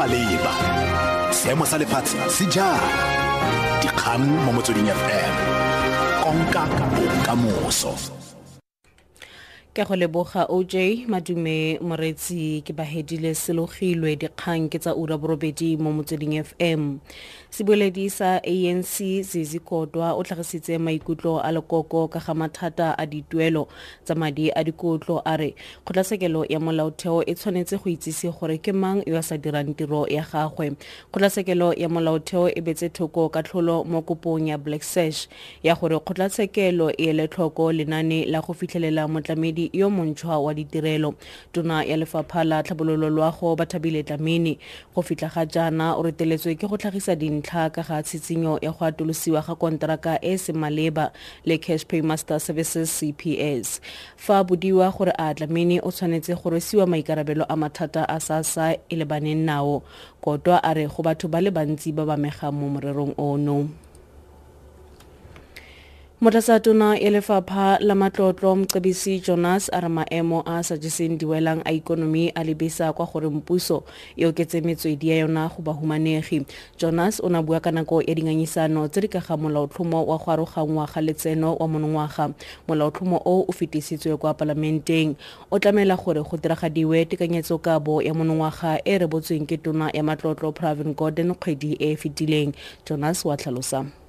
maleba. Seemo sa lefatshe se jang dikgang mo motsweding fm konka bokamoso ke go leboga oj madume moretsi ke bahedile selogilwe dikgang ke tsa ura borobedi mo motsweding fm sebueledi sa anc zizi kodwa o tlhagisitse maikutlo a lekoko ka ga mathata a dituelo tsa madi a dikotlo a re kgotlatshekelo ya molaotheo e tshwanetse go itsise gore ke mang yo a sa dirang tiro ya gagwe. Kgotlatshekelo ya molaotheo e betse thoko ka tlholo mo kopong ya black sash ya gore kgotlatshekelo e ele tlhoko lenane la go fitlhelela motlamedi motlhankedi yo montšhwa wa ditirelo. Tona ya lefapha la tlhabololo loago bathabile tlamini go fitlha ga jaana o reteletswe ke go tlhagisa dintlha ka ga tshitshinyo ya go atolosiwa ga konteraka e se maleba le cash paymaster services cps fa bodiwa gore a tlamini o tshwanetse go rwesiwa maikarabelo a mathata a sasa e lebaneng nao kotwa a re go batho ba le bantsi ba ba megang mo morerong ono motlasatona ya lefapha la matlotlo mcebisi jonas a re maemo a a sa jeseng diwelang a ikonomi a lebesa kwa gore mpuso e oketse metswedi ya yona go bahumanegi jonas o na bua ka nako ya dingangisano tse di ka ga molaotlhomo wa go aroganngwa ga letseno wa monongwaga. Molaotlhomo o o fetisitswe kwa palamenteng. O tlamela gore go diragadiwe tekanyetsokabo ya monongwaga e rebotsweng ke tona ya matlotlo pravin gordon kgwedi e e fetileng. Jonas wa tlhalosa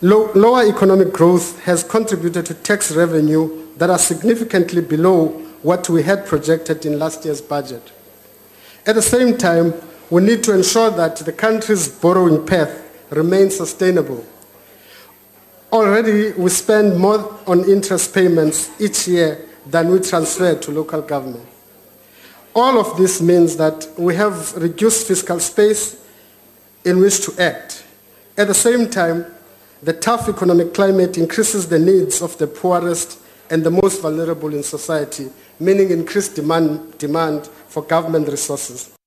Low, lower economic growth has contributed to tax revenue that are significantly below what we had projected in last year's budget. At the same time, we need to ensure that the country's borrowing path remains sustainable. Already, we spend more on interest payments each year than we transfer to local government. All of this means that we have reduced fiscal space in which to act. At the same time, the tough economic climate increases the needs of the poorest and the most vulnerable in society, meaning increased demand, demand for government resources.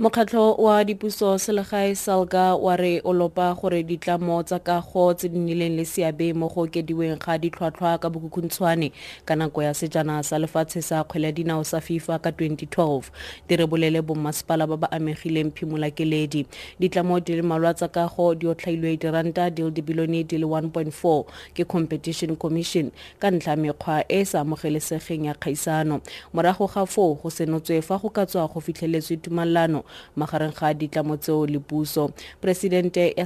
Mokgatlho wa dipuso selegae salga wa re o lopa gore ditlamo tsa kago tse di nnileng le seabe mo go okediweng ga ditlhwatlhwa ka bokhukhutshwane ka nako ya sejana sa lefatshe sa kgwele dinao sa fifa ka 2012 di rebolele bommasepala ba ba amegileng phimolakeledi ditlamo di le malwa tsa kago di otlhailwe diranta di le dibilione di le 1.4 ke competition commission ka ntlha mekgwa e e sa amogelesegeng ya kgaisano. Morago ga foo go senotswe fa go ka tswa go fitlheletswe tumalano magareng ga ditlamo tseo le puso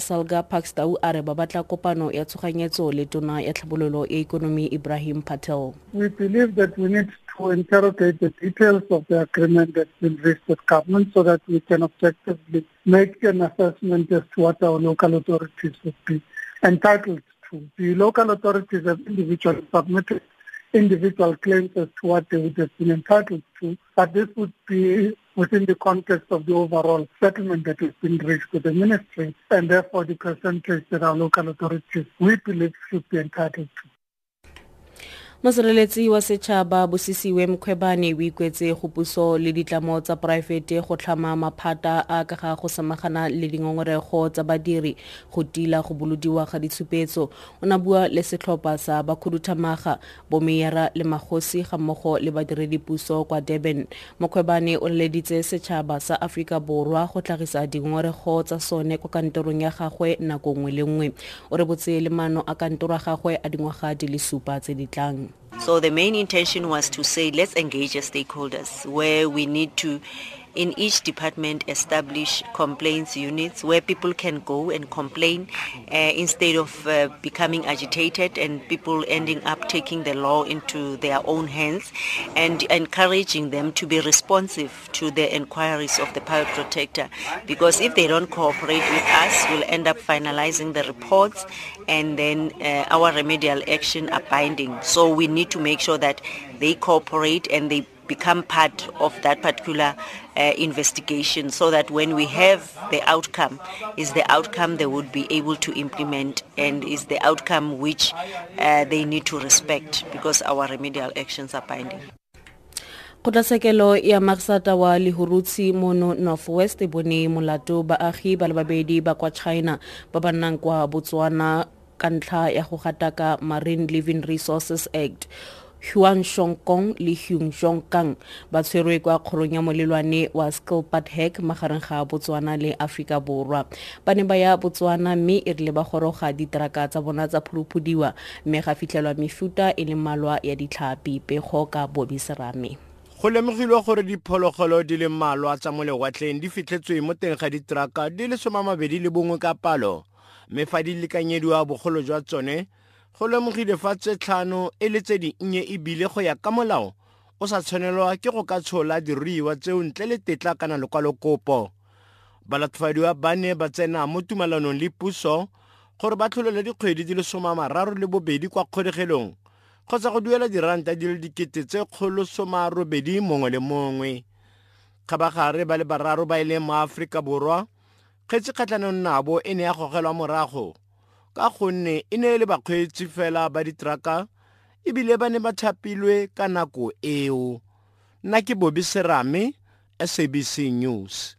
salga pakstau a re ba batla kopano ya tshoganyetso le tona ya tlhabololo ya ikonomi ebrahim patel we believe that we need to interrogate the details of the agreement that's been reached with government so that we can objectively make an assessment as to what our local authorities would be entitled to. The local authorities have individually submitted individual claims as to what they would have been entitled to, but this would be within the context of the overall settlement that has been reached with the ministry, and therefore the percentage that our local authorities, we believe, should be entitled to. Mosireletsi wa setšhaba bosisiwe mkhwebane o ikwetse go puso le ditlamo tsa poraefete go tlhama maphata a ka ga go samagana le dingongorego tsa badiri go tila go bolodiwa ga ditshupetso. O na bua le setlhopha sa bakhuduthamaga bomeyara le magosi gammogo le badiredipuso kwa durban. Mokgwebane o leleditse setšhaba sa aforika borwa go tlhagisa dingongorego tsa sone kwa kantorong ya gagwe nako nngwe le nngwe. O re botse le maano a kantoro ya gagwe a dingwaga di le supa tse di tlang So the main intention was to say let's engage the stakeholders where we need to in each department establish complaints units where people can go and complain uh, instead of uh, becoming agitated and people ending up taking the law into their own hands and encouraging them to be responsive to the inquiries of the public protector. Because if they don't cooperate with us we'll end up finalizing the reports and then uh, our remedial action are binding. So we need to make sure that they cooperate and they become part of that particular uh, investigation so that when we have the outcome is the outcome they would be able to implement and is the outcome which uh, they need to respect because our remedial actions are binding. kgotlatshekelo ya marsata wa lehurutshi mono northwest e bone molato baagi ba le babedi ba kwa china ba ba nnang kwa botswana ka ntlha ya go gataka marine living resources act huan shongkong le hung shongkang ba tshwerwe kwa kgorong ya molelwane wa skilpad hack magareng ga botswana le aforika borwa. Ba ne ba ya botswana mme e rile ba goroga diteraka tsa bona tsa phuruphudiwa mme ga fitlhelwa mefuta e le mmalwa ya ditlhapi pego ka bobi serame. Go lemogilwe gore diphologolo di le mmalwa tsa mo lewatleng di fitlhetswe mo teng ga diteraka di le somamabedi le bongwe ka palo. Mme fa di lekanyediwa bogolo jwa tsone go lemogile fa tse tlhano e le tse dinnye ebile go ya ka molao o sa tshwanelwa ke go ka tshola diruiwa tseo ntle le tetla kana lekwalokopo. Balatofadiwa ba ne ba tsena mo tumalanong le puso gore ba tlholele dikgwedi di le somamararo le bobedi kwa kgolegelong kgotsa go duela diranta di le dikete tse kgolo somarobedi mongwe le mongwe. Kgabagare ba le bararo ba e leng mo aforika borwa kgetsi kgatlhanong nabo e ne ya gogelwa morago ka gonne e ne e le bakgweetsi fela ba diteraka ebile ba ne ba thapilwe ka nako eo. Nna ke bobi serame sabc news